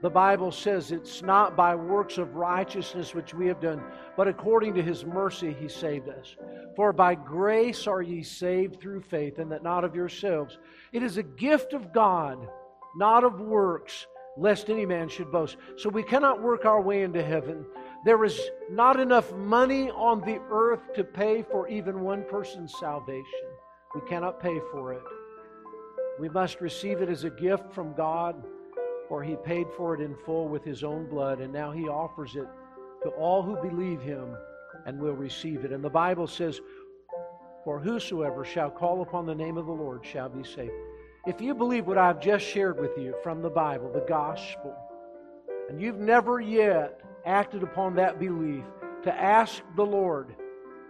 The Bible says it's not by works of righteousness which we have done, but according to his mercy he saved us. For by grace are ye saved through faith, and that not of yourselves. It is a gift of God, not of works, lest any man should boast. So we cannot work our way into heaven. There is not enough money on the earth to pay for even one person's salvation. We cannot pay for it. We must receive it as a gift from God, for He paid for it in full with His own blood, and now He offers it to all who believe Him and will receive it. And the Bible says, For whosoever shall call upon the name of the Lord shall be saved. If you believe what I've just shared with you from the Bible, the gospel, and you've never yet acted upon that belief to ask the Lord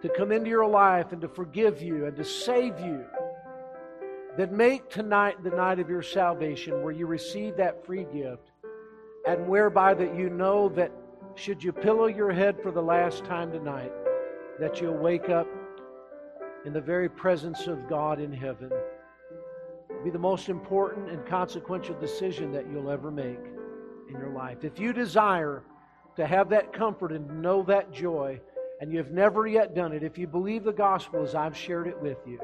to come into your life and to forgive you and to save you, then make tonight the night of your salvation where you receive that free gift and whereby that you know that should you pillow your head for the last time tonight, that you'll wake up in the very presence of God in heaven. It'll be the most important and consequential decision that you'll ever make in your life. If you desire to have that comfort and know that joy, and you've never yet done it, if you believe the gospel as I've shared it with you,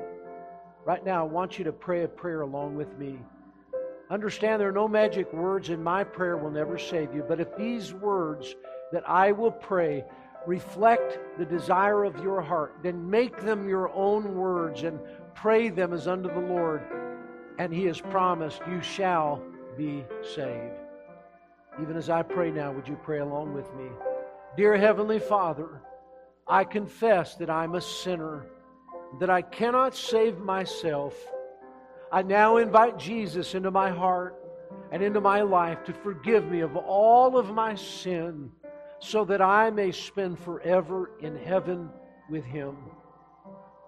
Right now, I want you to pray a prayer along with me. Understand there are no magic words, and my prayer will never save you. But if these words that I will pray reflect the desire of your heart, then make them your own words and pray them as unto the Lord. And He has promised, You shall be saved. Even as I pray now, would you pray along with me? Dear Heavenly Father, I confess that I'm a sinner that I cannot save myself, I now invite Jesus into my heart and into my life to forgive me of all of my sin so that I may spend forever in heaven with Him.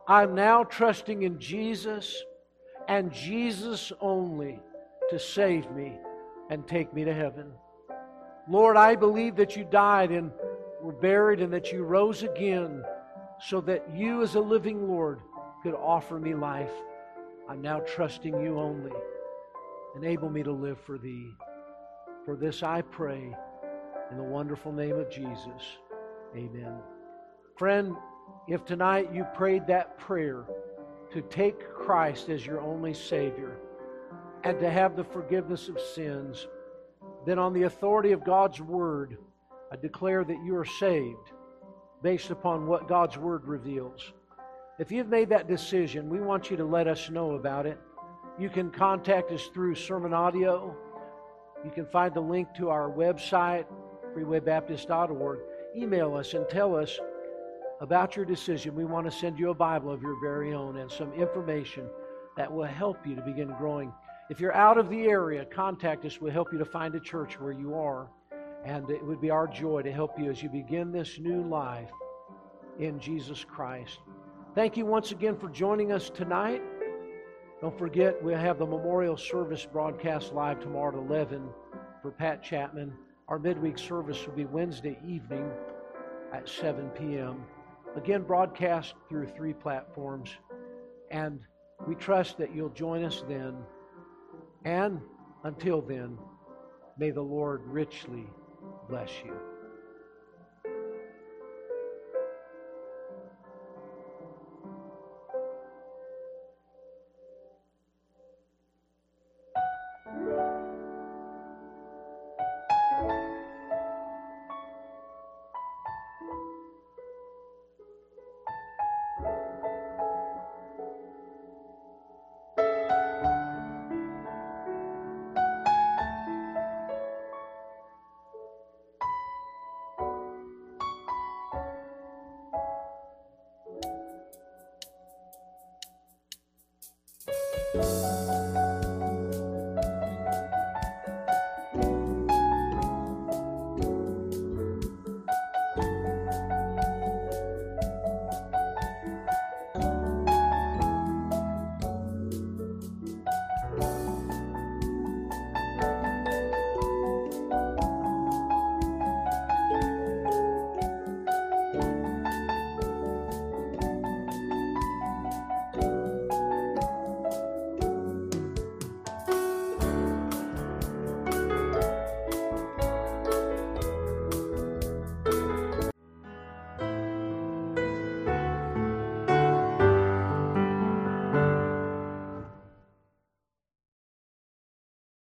I'm now trusting in Jesus and Jesus only to save me and take me to heaven. Lord, I believe that you died and were buried and that you rose again so that you, as a living Lord, could offer me life. I'm now trusting you only. Enable me to live for thee. For this I pray in the wonderful name of Jesus. Amen. Friend, if tonight you prayed that prayer to take Christ as your only Savior and to have the forgiveness of sins, then on the authority of God's Word, I declare that you are saved based upon what God's Word reveals. If you've made that decision, we want you to let us know about it. You can contact us through sermon audio. You can find the link to our website, freewaybaptist.org. Email us and tell us about your decision. We want to send you a Bible of your very own and some information that will help you to begin growing. If you're out of the area, contact us. We'll help you to find a church where you are. And it would be our joy to help you as you begin this new life in Jesus Christ. Thank you once again for joining us tonight. Don't forget, we'll have the memorial service broadcast live tomorrow at 11 for Pat Chapman. Our midweek service will be Wednesday evening at 7 p.m. Again, broadcast through three platforms. And we trust that you'll join us then. And until then, may the Lord richly bless you.